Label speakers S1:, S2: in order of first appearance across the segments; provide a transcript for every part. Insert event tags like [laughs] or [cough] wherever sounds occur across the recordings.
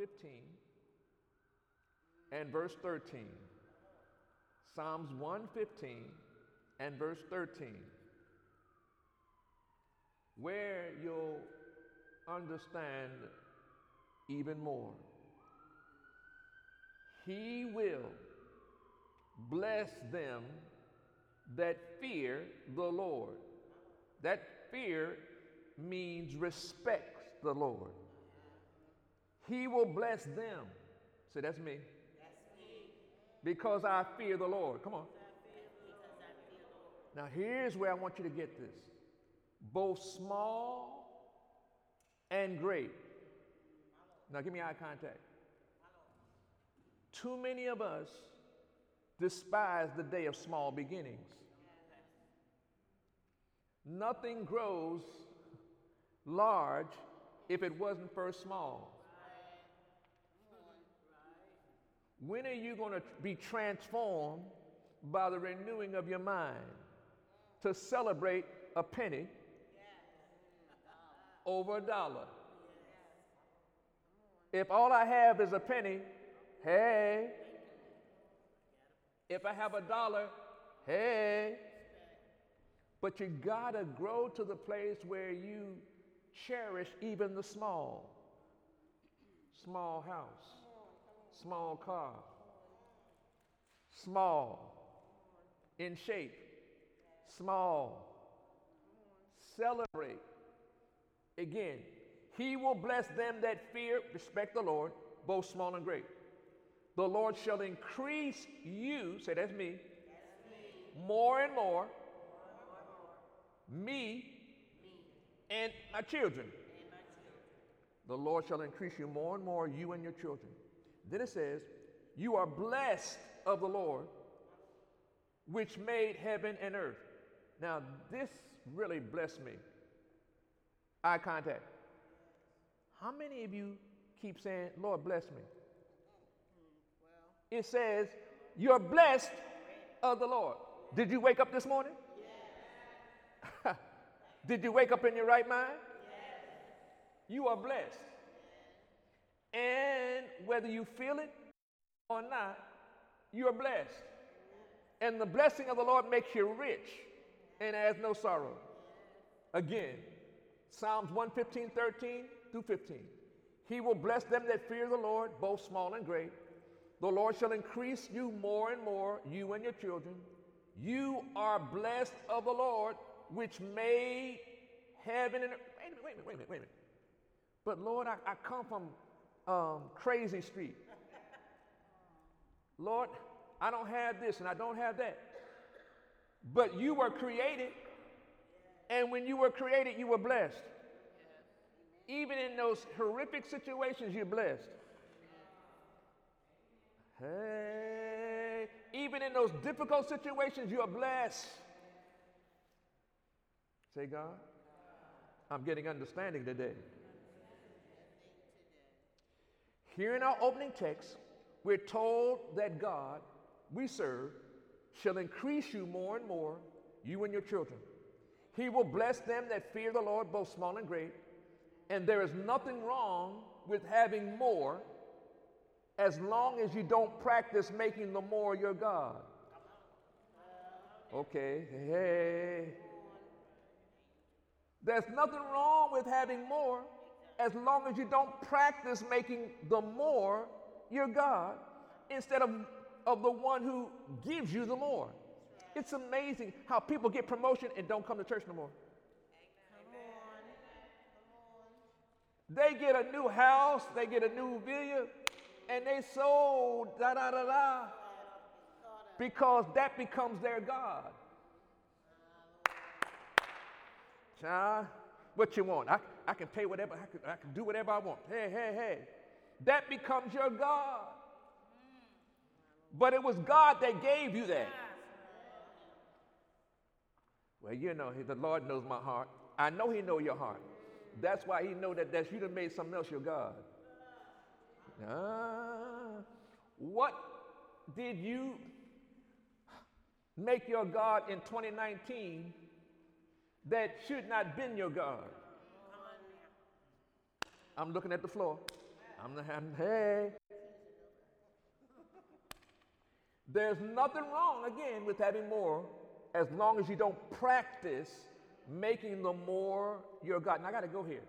S1: 115 and verse 13. Psalms 115 and verse 13, where you'll understand even more. He will bless them that fear the Lord. That fear means respects the Lord. He will bless them. Say, that's me.
S2: That's me.
S1: Because I fear the Lord. Come on. Now, here's where I want you to get this both small and great. Now, give me eye contact. Too many of us despise the day of small beginnings. Nothing grows large if it wasn't first small. When are you going to be transformed by the renewing of your mind to celebrate a penny over a dollar? If all I have is a penny, hey. If I have a dollar, hey. But you gotta grow to the place where you cherish even the small. Small house, small car, small, in shape, small. Celebrate. Again, he will bless them that fear, respect the Lord, both small and great. The Lord shall increase you, say that's me, more and more, me, and my children. The Lord shall increase you more and more, you and your children. Then it says, You are blessed of the Lord, which made heaven and earth. Now, this really blessed me. Eye contact. How many of you keep saying, Lord, bless me? It says, You're blessed of the Lord. Did you wake up this morning? [laughs] Did you wake up in your right mind?
S2: Yes.
S1: You are blessed. And whether you feel it or not, you are blessed. And the blessing of the Lord makes you rich and has no sorrow. Again, Psalms 115, 13 through 15. He will bless them that fear the Lord, both small and great. The Lord shall increase you more and more, you and your children. You are blessed of the Lord, which made heaven and. Wait a minute, wait a minute, wait a minute, wait a minute. But Lord, I, I come from um, Crazy Street. Lord, I don't have this and I don't have that. But you were created, and when you were created, you were blessed. Even in those horrific situations, you're blessed. Hey, even in those difficult situations, you are blessed. Say, God, I'm getting understanding today. Here in our opening text, we're told that God we serve shall increase you more and more, you and your children. He will bless them that fear the Lord, both small and great. And there is nothing wrong with having more as long as you don't practice making the more your God. Okay, hey. There's nothing wrong with having more as long as you don't practice making the more your God instead of, of the one who gives you the more. It's amazing how people get promotion and don't come to church no more. They get a new house, they get a new villa, and they sold da da da da because that becomes their God. Child, what you want? I, I can pay whatever, I can, I can do whatever I want. Hey, hey, hey. That becomes your God. But it was God that gave you that. Well, you know, the Lord knows my heart. I know He know your heart. That's why He know that that you done made something else your God. Ah, what did you make your God in 2019 that should not been your God? I'm looking at the floor. I'm the I'm, hey. There's nothing wrong, again, with having more as long as you don't practice making the more your God. Now, I got to go here.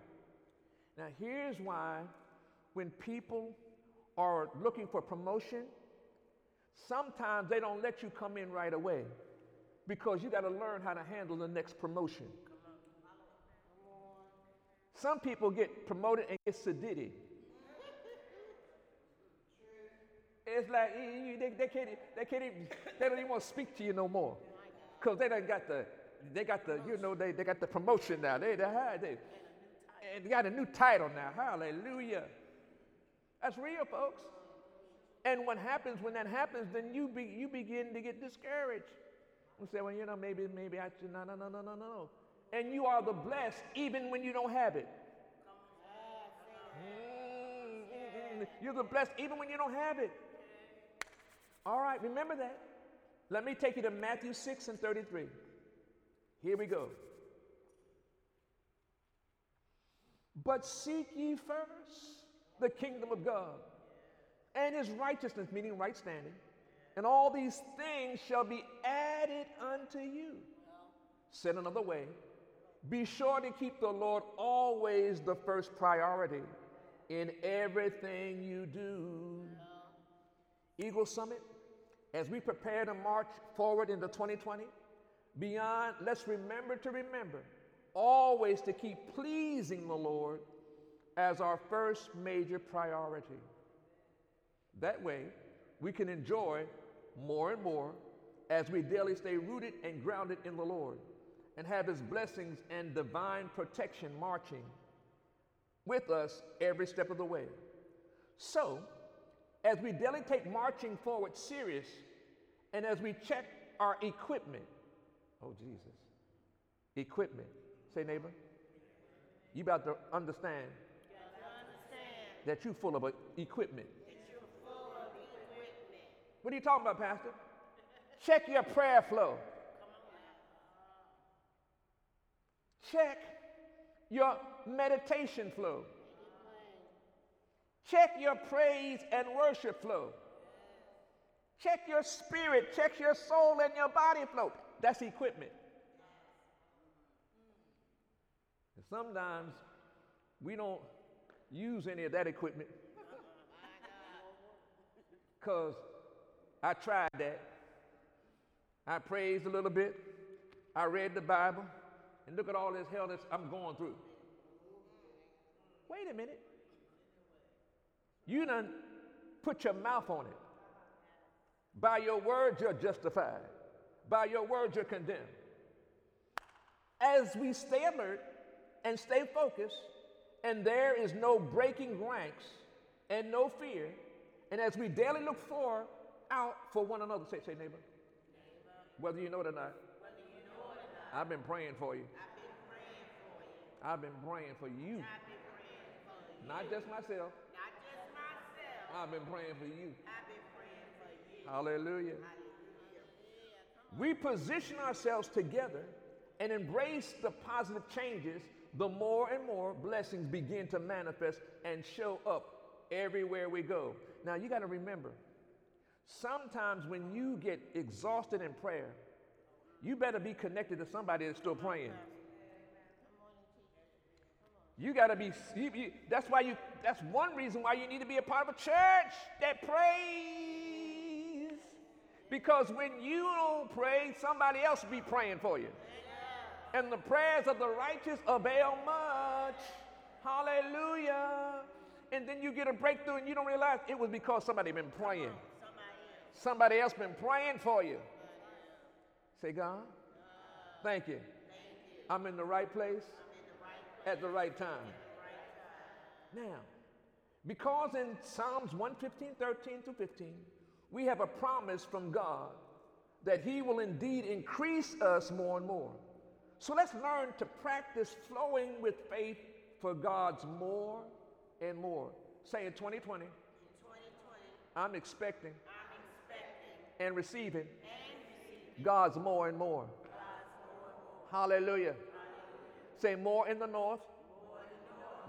S1: Now, here's why when people are looking for promotion, sometimes they don't let you come in right away because you got to learn how to handle the next promotion. Some people get promoted and get sedated. It's like they, they, can't, they can't even, they don't even want to speak to you no more. Because they done got the, they got the, you know, they, they got the promotion now. They, they, they, and they got a new title now. Hallelujah. That's real, folks. And what happens when that happens, then you, be, you begin to get discouraged. You say, well, you know, maybe, maybe I should, no, no, no, no, no, no. And you are the blessed even when you don't have it. You're the blessed even when you don't have it. All right, remember that. Let me take you to Matthew 6 and 33. Here we go. But seek ye first the kingdom of God and his righteousness, meaning right standing, and all these things shall be added unto you. Said another way, be sure to keep the Lord always the first priority in everything you do. Eagle Summit, as we prepare to march forward into 2020, beyond, let's remember to remember always to keep pleasing the Lord as our first major priority. That way, we can enjoy more and more as we daily stay rooted and grounded in the Lord and have His blessings and divine protection marching with us every step of the way. So, as we daily take marching forward serious and as we check our equipment, oh Jesus, equipment, say neighbor, you about to understand,
S2: understand
S1: that you're full
S2: full of equipment.
S1: What are you talking about, Pastor? Check your prayer flow. Check your meditation flow. Check your praise and worship flow. Check your spirit, check your soul and your body flow. That's equipment. And sometimes we don't use any of that equipment because I tried that. I praised a little bit. I read the Bible. And look at all this hell that I'm going through. Wait a minute. You done put your mouth on it. By your words, you're justified. By your words, you're condemned. As we stay alert and stay focused, and there is no breaking ranks and no fear, and as we daily look for out for one another, say, say neighbor, whether you know it or not, I've been praying for you. I've been praying for you. Not just myself.
S2: Not just myself.
S1: I've been praying for you.
S2: I've been praying for you.
S1: Hallelujah. We position ourselves together and embrace the positive changes, the more and more blessings begin to manifest and show up everywhere we go. Now, you got to remember, sometimes when you get exhausted in prayer, you better be connected to somebody that's still praying. You got to be, you, you, that's why you, that's one reason why you need to be a part of a church that prays. Because when you don't pray, somebody else will be praying for you. And the prayers of the righteous avail much. Hallelujah. And then you get a breakthrough and you don't realize it was because somebody been praying. Somebody else been praying for you. Say, God, thank you. I'm in the right place at the right time. Now, because in Psalms 115, 13 to 15, we have a promise from God that He will indeed increase us more and more. So let's learn to practice flowing with faith for God's more and more. Say in 2020,
S2: In 2020,
S1: I'm expecting
S2: I'm expecting
S1: and receiving God's more and more. Hallelujah. Say more in the north,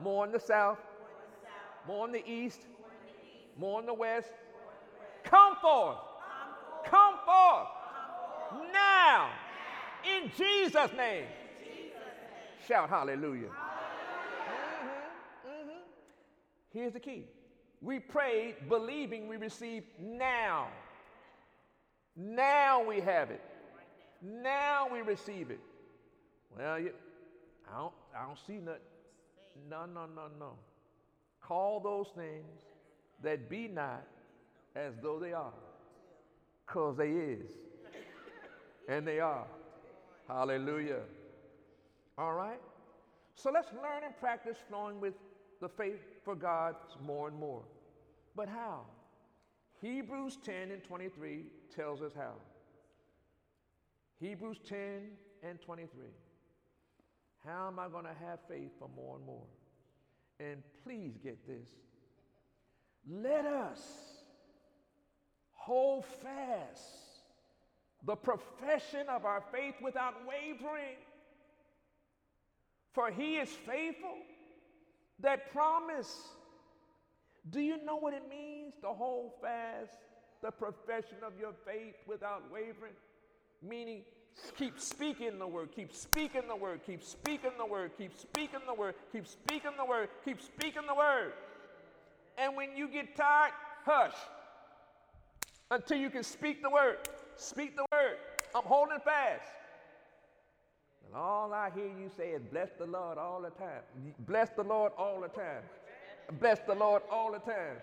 S1: more in the south, more in the east, more in the west. Come forth. Come forth. Now. In Jesus' name. Shout hallelujah. Mhm, mhm. Here's the key. We prayed believing we received now. Now we have it. Now we receive it. Well, you, I don't, I don't see nothing. No, no, no, no. Call those things that be not as though they are, cause they is, and they are. Hallelujah. All right. So let's learn and practice flowing with the faith for God more and more. But how? Hebrews 10 and 23 tells us how. Hebrews 10 and 23. How am I going to have faith for more and more? And please get this. Let us hold fast the profession of our faith without wavering. For he is faithful that promise. Do you know what it means to hold fast the profession of your faith without wavering? Meaning, keep speaking the word, keep speaking the word, keep speaking the word, keep speaking the word, keep speaking the word, keep speaking the word. And when you get tired, hush until you can speak the word. Speak the word. I'm holding fast. And all I hear you say is, bless the Lord all the time. Bless the Lord all the time. Bless the Lord all the time.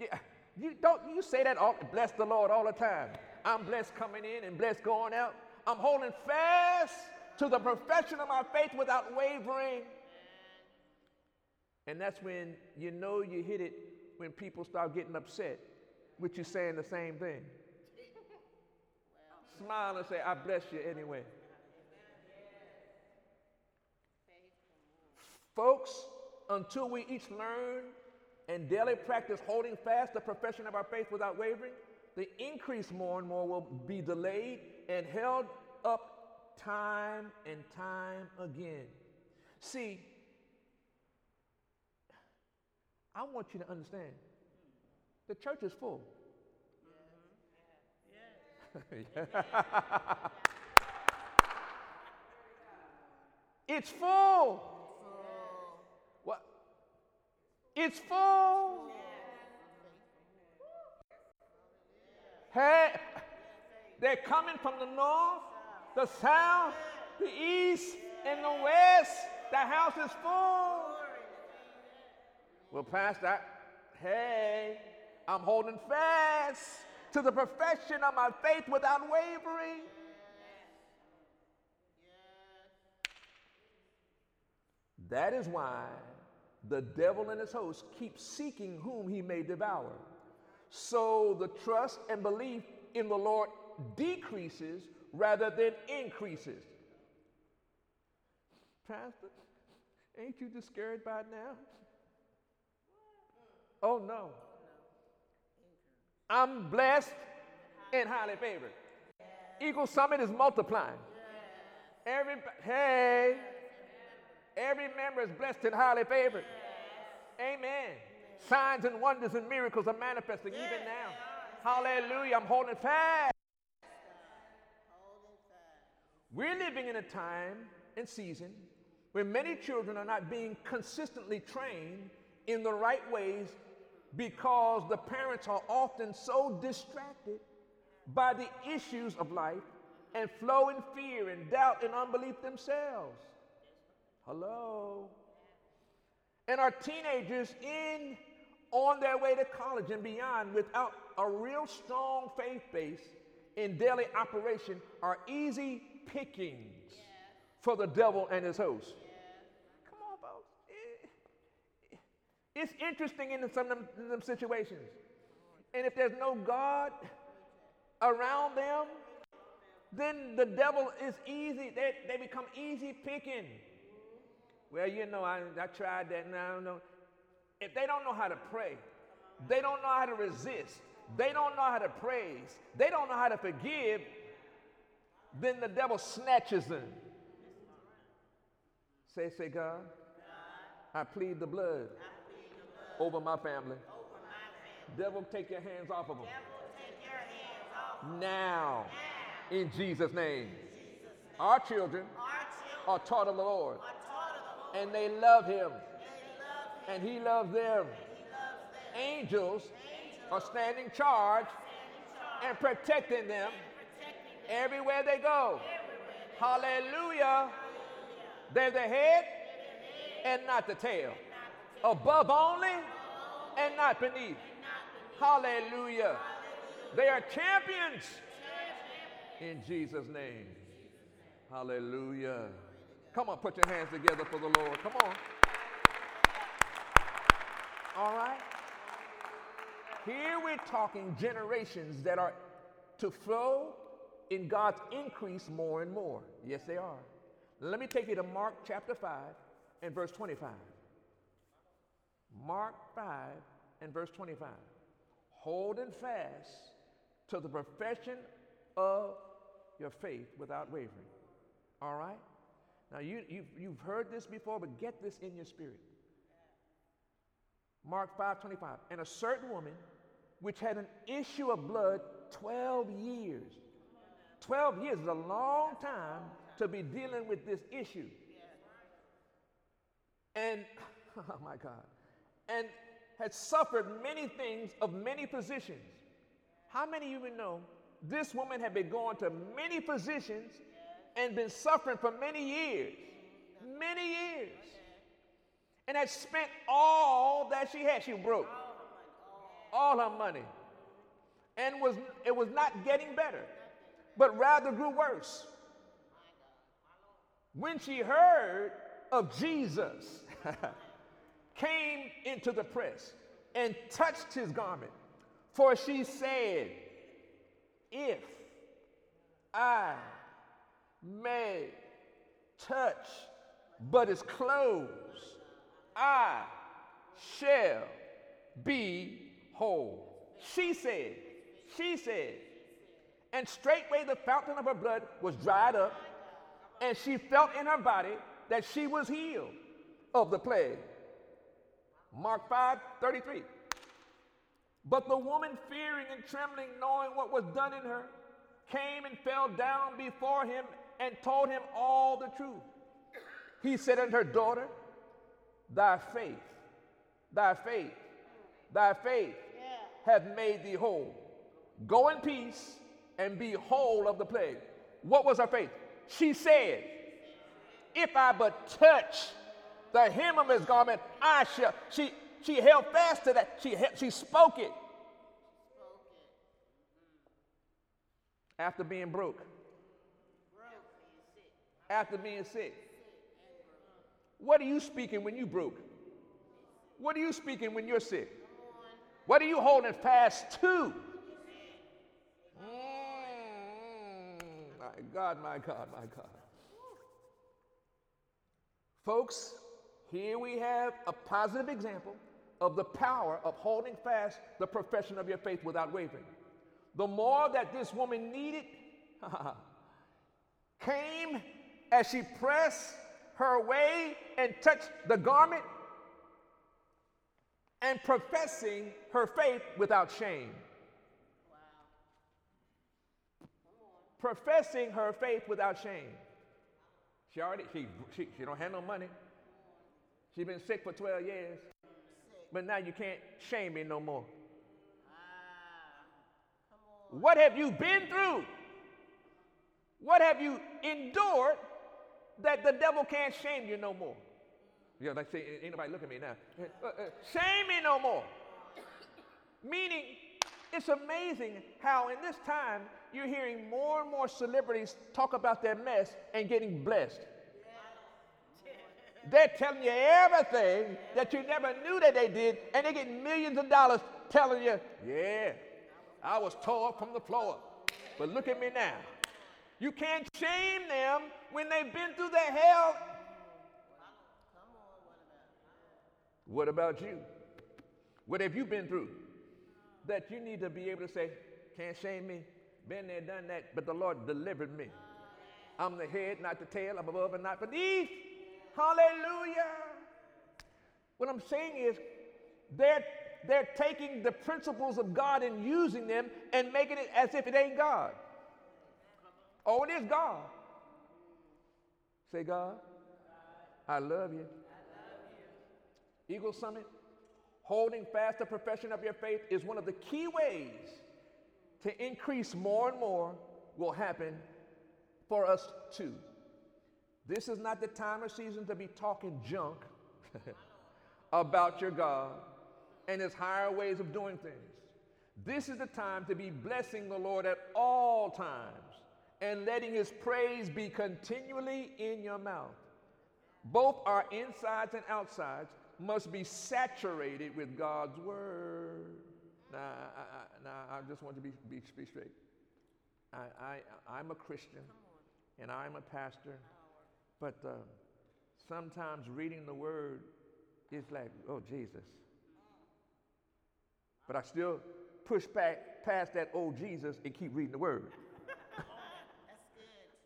S1: Yeah, you don't you say that all bless the Lord all the time. I'm blessed coming in and blessed going out. I'm holding fast to the profession of my faith without wavering. And that's when you know you hit it when people start getting upset with you saying the same thing. [laughs] Smile and say, I bless you anyway. Folks, until we each learn and daily practice holding fast the profession of our faith without wavering, the increase more and more will be delayed and held up time and time again. See, I want you to understand the church is full. Mm-hmm. [laughs] it's full. What? It's full. Hey, they're coming from the north, the south, the east, and the west. The house is full. Well, Pastor, hey, I'm holding fast to the profession of my faith without wavering. That is why the devil and his hosts keep seeking whom he may devour. So the trust and belief in the Lord decreases rather than increases. Pastor, ain't you discouraged by now? Oh no. I'm blessed and highly favored. Eagle Summit is multiplying. Every hey, every member is blessed and highly favored. Amen. Signs and wonders and miracles are manifesting even now. Hallelujah. I'm holding fast. We're living in a time and season where many children are not being consistently trained in the right ways because the parents are often so distracted by the issues of life and flow in fear and doubt and unbelief themselves. Hello. And our teenagers in on their way to college and beyond without a real strong faith base in daily operation are easy pickings for the devil and his hosts. Come on, folks. It- it's interesting in some of them, them situations. And if there's no God around them, then the devil is easy. They, they become easy picking. Well, you know, I, I tried that and I don't know. If they don't know how to pray, they don't know how to resist, they don't know how to praise, they don't know how to forgive, then the devil snatches them. Say, say, God, I plead the blood over my family. Devil, take your hands off of them. Now, in Jesus' name. Our children are taught of the Lord, and they love Him, and He loves them. Angels are standing charge
S2: stand in charge,
S1: and protecting them everywhere they go. Hallelujah. They're the head and not the tail. Above only and not beneath. Hallelujah. They are champions in Jesus' name. Hallelujah. Come on, put your hands together for the Lord. Come on. All right. Here we're talking generations that are to flow in God's increase more and more. Yes, they are. Let me take you to Mark chapter 5 and verse 25. Mark 5 and verse 25. Holding fast to the profession of your faith without wavering. All right? Now, you, you've, you've heard this before, but get this in your spirit. Mark 5 25. And a certain woman which had an issue of blood 12 years. 12 years is a long time to be dealing with this issue. And, [laughs] oh my God, and had suffered many things of many physicians. How many of you even know this woman had been going to many physicians and been suffering for many years? Many years. And had spent all that she had. She broke all her money. And was it was not getting better, but rather grew worse. When she heard of Jesus, [laughs] came into the press and touched his garment, for she said, If I may touch but his clothes, I shall be whole. She said, she said, and straightway the fountain of her blood was dried up, and she felt in her body that she was healed of the plague. Mark 5 33. But the woman, fearing and trembling, knowing what was done in her, came and fell down before him and told him all the truth. He said unto her, Daughter, thy faith, thy faith, thy faith hath made thee whole. Go in peace and be whole of the plague. What was her faith? She said, If I but touch the hem of his garment, I shall. She, she held fast to that. She, he- she spoke it after being broke, after being sick. What are you speaking when you broke? What are you speaking when you're sick? What are you holding fast to? Mm, my God, my God, my God. Folks, here we have a positive example of the power of holding fast the profession of your faith without wavering. The more that this woman needed [laughs] came as she pressed her way and touched the garment and professing her faith without shame. Professing her faith without shame. She already, she, she, she don't have no money. She's been sick for 12 years. But now you can't shame me no more. What have you been through? What have you endured that the devil can't shame you no more? Yeah, like say, ain't nobody look at me now. Uh, uh, shame me no more. Meaning, it's amazing how in this time you're hearing more and more celebrities talk about their mess and getting blessed. They're telling you everything that you never knew that they did, and they get millions of dollars telling you, yeah, I was tore up from the floor, but look at me now. You can't shame them when they've been through the hell. What about you? What have you been through that you need to be able to say, can't shame me? Been there, done that, but the Lord delivered me. I'm the head, not the tail. I'm above and not beneath. Hallelujah. What I'm saying is, They're, they're taking the principles of God and using them and making it as if it ain't God. Oh, it is God. Say, God, I love you. Eagle Summit, holding fast the profession of your faith is one of the key ways to increase more and more will happen for us too. This is not the time or season to be talking junk [laughs] about your God and his higher ways of doing things. This is the time to be blessing the Lord at all times and letting his praise be continually in your mouth. Both our insides and outsides must be saturated with God's word. Now, I, I, now, I just want to be, be, be straight. I, I, I'm a Christian and I'm a pastor, but uh, sometimes reading the word is like, oh, Jesus. But I still push back past that, oh, Jesus, and keep reading the word.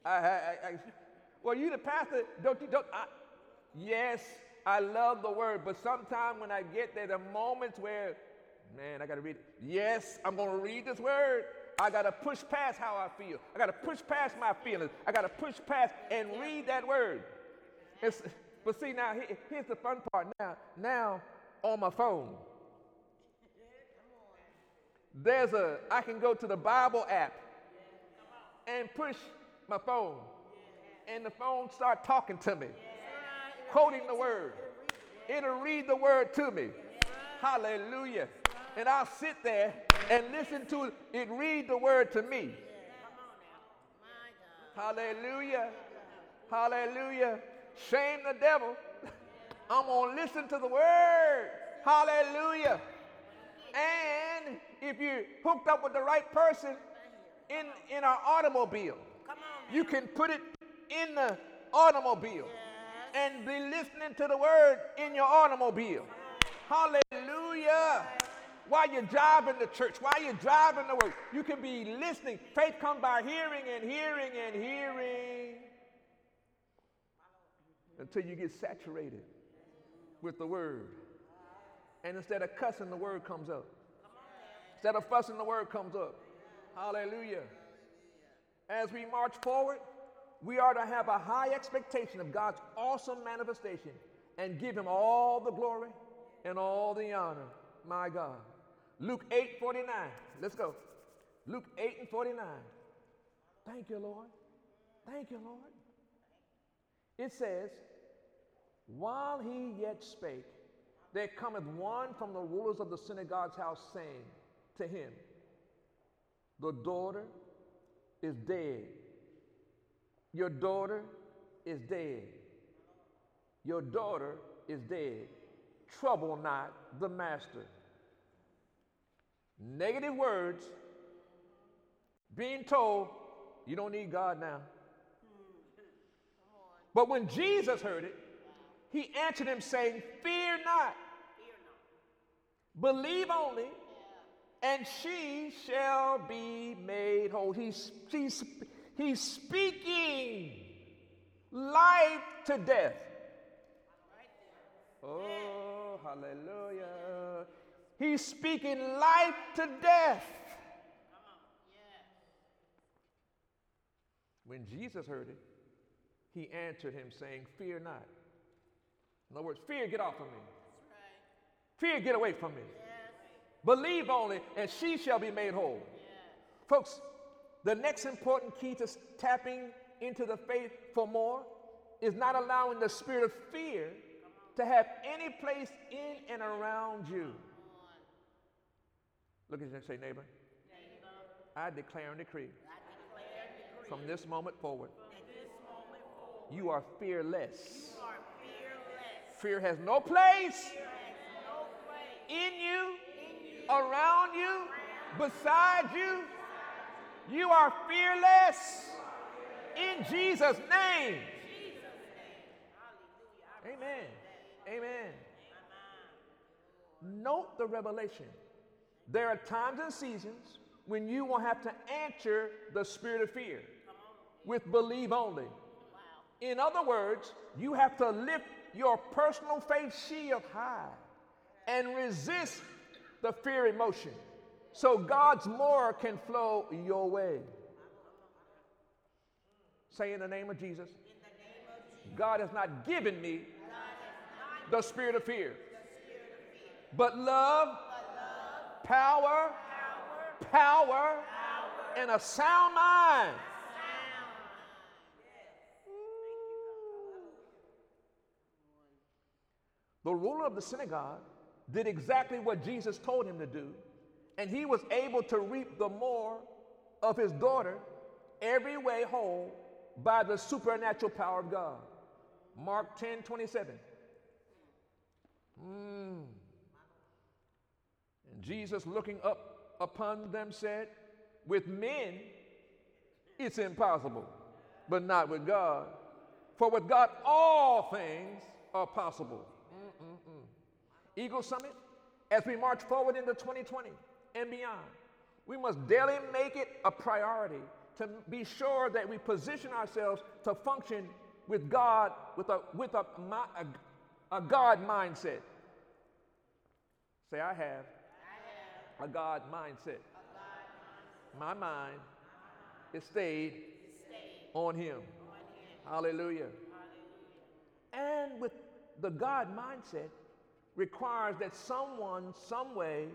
S1: I, I, I, well, you the pastor, don't you, don't, I, yes, I love the word, but sometimes when I get there, the moments where, man, I got to read it. Yes, I'm going to read this word. I got to push past how I feel. I got to push past my feelings. I got to push past and read that word. It's, but see, now here, here's the fun part. Now, now on my phone, there's a, I can go to the Bible app and push my phone, and the phone start talking to me, quoting the word. It'll read the word to me. Hallelujah. And I'll sit there and listen to it read the word to me. Hallelujah. Hallelujah. Shame the devil. I'm going to listen to the word. Hallelujah. And if you're hooked up with the right person in, in our automobile, you can put it in the automobile and be listening to the word in your automobile. Hallelujah. While you're driving to church, while you're driving to work, you can be listening. Faith comes by hearing and hearing and hearing until you get saturated with the word. And instead of cussing, the word comes up. Instead of fussing, the word comes up. Hallelujah. As we march forward, we are to have a high expectation of God's awesome manifestation and give him all the glory and all the honor. My God. Luke 8 49. Let's go. Luke 8 and 49. Thank you, Lord. Thank you, Lord. It says, While he yet spake, there cometh one from the rulers of the synagogue's house, saying to him, The daughter is dead. Your daughter is dead. Your daughter is dead. Trouble not the master. Negative words being told, you don't need God now. But when Jesus heard it, he answered him, saying, Fear not, believe only, and she shall be made whole. He's, he's, he's speaking life to death. Oh, hallelujah. He's speaking life to death. When Jesus heard it, he answered him, saying, Fear not. In other words, fear, get off of me. Fear, get away from me. Believe only, and she shall be made whole. Folks, the next important key to tapping into the faith for more is not allowing the spirit of fear to have any place in and around you. Look at you and say, neighbor, I declare and decree from this moment forward, you are fearless. Fear has no place. in you, around you, beside you. You are fearless in Jesus' name. Amen. Amen. Note the revelation. There are times and seasons when you will have to answer the spirit of fear with believe only. In other words, you have to lift your personal faith shield high and resist the fear emotion so God's more can flow your way. Say in the name of Jesus. God has not given me the spirit of fear, but love, power, power, and a sound mind. The ruler of the synagogue did exactly what Jesus told him to do, and he was able to reap the more of his daughter every way whole by the supernatural power of God. Mark 10 27. Mm. And Jesus, looking up upon them, said, With men it's impossible, but not with God. For with God all things are possible. Mm-mm-mm. Eagle Summit, as we march forward into 2020 and beyond, we must daily make it a priority to be sure that we position ourselves to function with God, with a, with a, a, a God mindset. Say, I have, I have. A, God mindset. My mind is stayed, on Him. Hallelujah. And with the God mindset requires that someone, some way,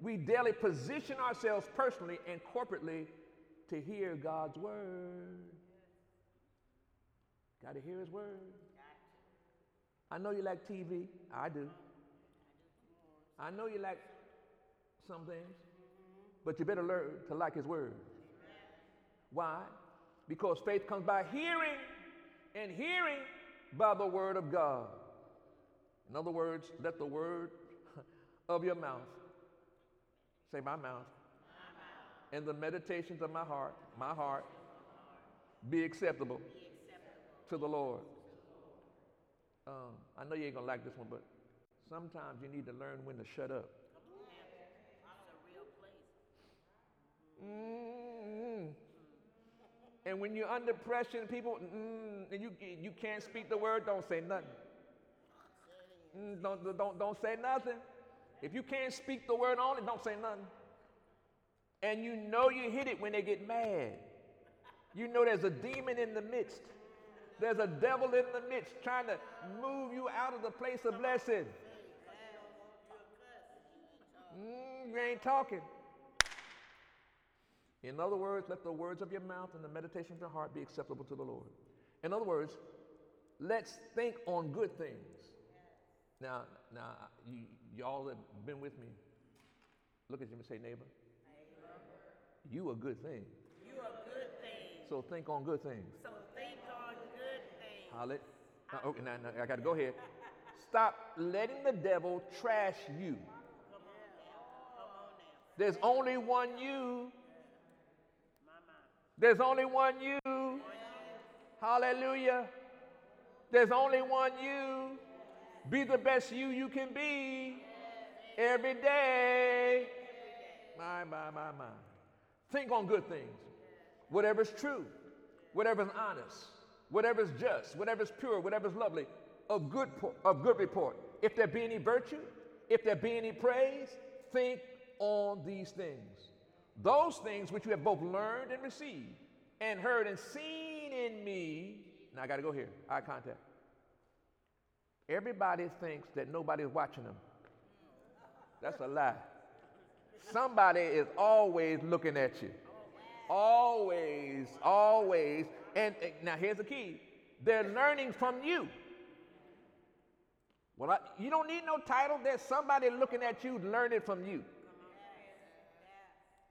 S1: we daily position ourselves personally and corporately to hear God's word. Got to hear His word. I know you like TV. I do. I know you like some things, but you better learn to like His word. Why? Because faith comes by hearing, and hearing by the word of God. In other words, let the word [laughs] of your mouth, say my mouth, and the meditations of my heart, my heart, be acceptable, to the Lord. Um, I know you ain't gonna like this one, but sometimes you need to learn when to shut up. Mm-hmm. And when you're under pressure people, mm, and you, you can't speak the word, don't say nothing. Mm, don't, don't, don't say nothing. If you can't speak the word on it, don't say nothing. And you know you hit it when they get mad. You know there's a demon in the midst. There's a devil in the midst trying to move you out of the place of blessing. Mm, you ain't talking. In other words, let the words of your mouth and the meditation of your heart be acceptable to the Lord. In other words, let's think on good things. Now, now, you, y'all have been with me. Look at you and say, neighbor, you a good thing.
S2: You a good thing.
S1: So think on good things.
S2: So think on good things.
S1: Holly. Uh, okay, now, now I got to go ahead. [laughs] Stop letting the devil trash you. There's only one you. There's only one you. Hallelujah. There's only one you. Be the best you you can be every day. My, my, my, my. Think on good things. Whatever's true, whatever's honest, whatever's just, whatever's pure, whatever's lovely, of good, of good report. If there be any virtue, if there be any praise, think on these things. Those things which you have both learned and received, and heard and seen in me. Now I got to go here. Eye contact. Everybody thinks that nobody's watching them. That's a lie. Somebody is always looking at you. Always, always. And, and now here's the key they're learning from you. Well, I, you don't need no title. There's somebody looking at you, learning from you.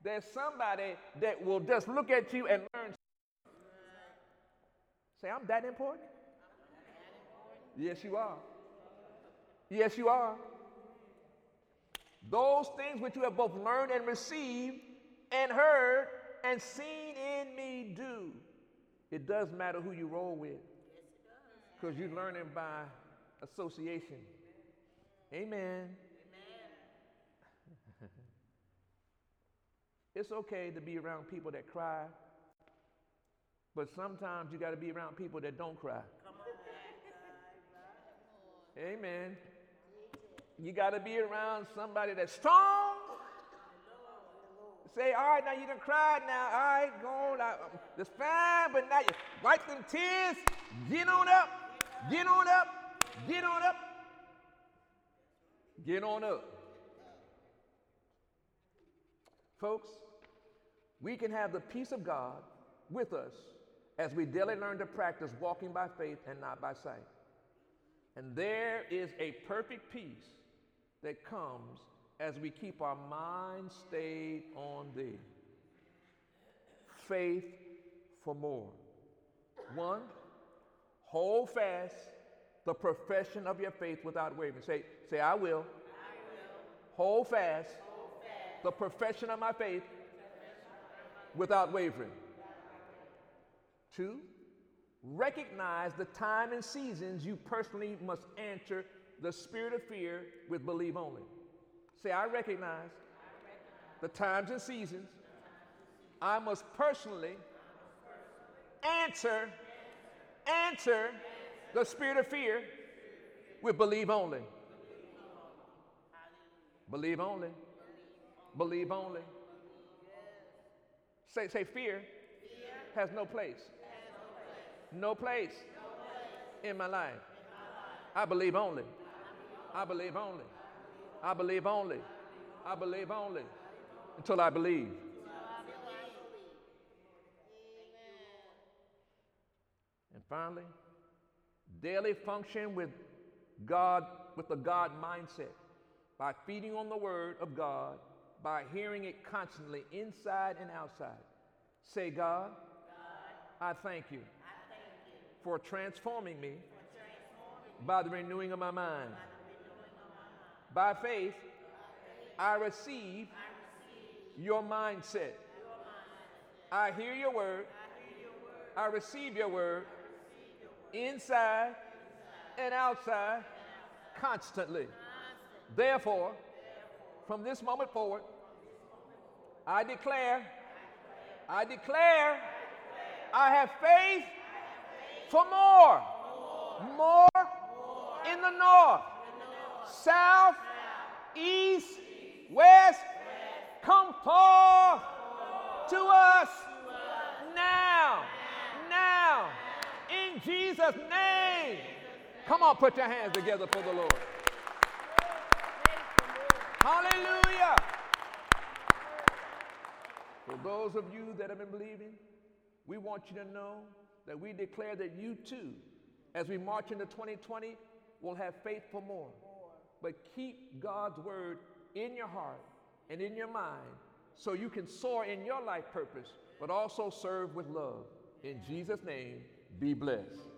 S1: There's somebody that will just look at you and learn. Say, I'm that important? Yes, you are. Yes, you are. Those things which you have both learned and received and heard and seen in me do. It does matter who you roll with. Because you're learning by association. Amen. [laughs] It's okay to be around people that cry, but sometimes you got to be around people that don't cry. Amen. You got to be around somebody that's strong. Say, all right, now you done cried now. All right, go on. I, it's fine, but now you wipe them tears. Get on up. Get on up. Get on up. Get on up. Folks, we can have the peace of God with us as we daily learn to practice walking by faith and not by sight. And there is a perfect peace that comes as we keep our minds stayed on thee. Faith for more. One, hold fast the profession of your faith without wavering. Say, say, I will. I will. Hold, fast hold fast the profession of my faith without wavering. Two, recognize the time and seasons you personally must answer the spirit of fear with believe only. Say, I recognize the times and seasons I must personally answer, answer the spirit of fear with believe only. Believe only. Believe only. Say, say fear, has no place. No place in my life. I believe only. I believe only. I believe only. I believe only until I believe. And finally, daily function with God, with the God mindset by feeding on the Word of God, by hearing it constantly inside and outside. Say, God, God I, thank you, I thank you for transforming me, by the renewing of my mind. By faith, I receive your mindset. I hear your word. I receive your word inside and outside constantly. Therefore, from this moment forward, I declare, I declare, I have faith for more, more in the north south, east, west, come forth to us now, now, in Jesus' name. Come on, put your hands together for the Lord. Hallelujah. For those of you that have been believing, we want you to know that we declare that you too, as we march into 2020, will have faith for more but keep God's word in your heart and in your mind so you can soar in your life purpose, but also serve with love. In Jesus' name, be blessed.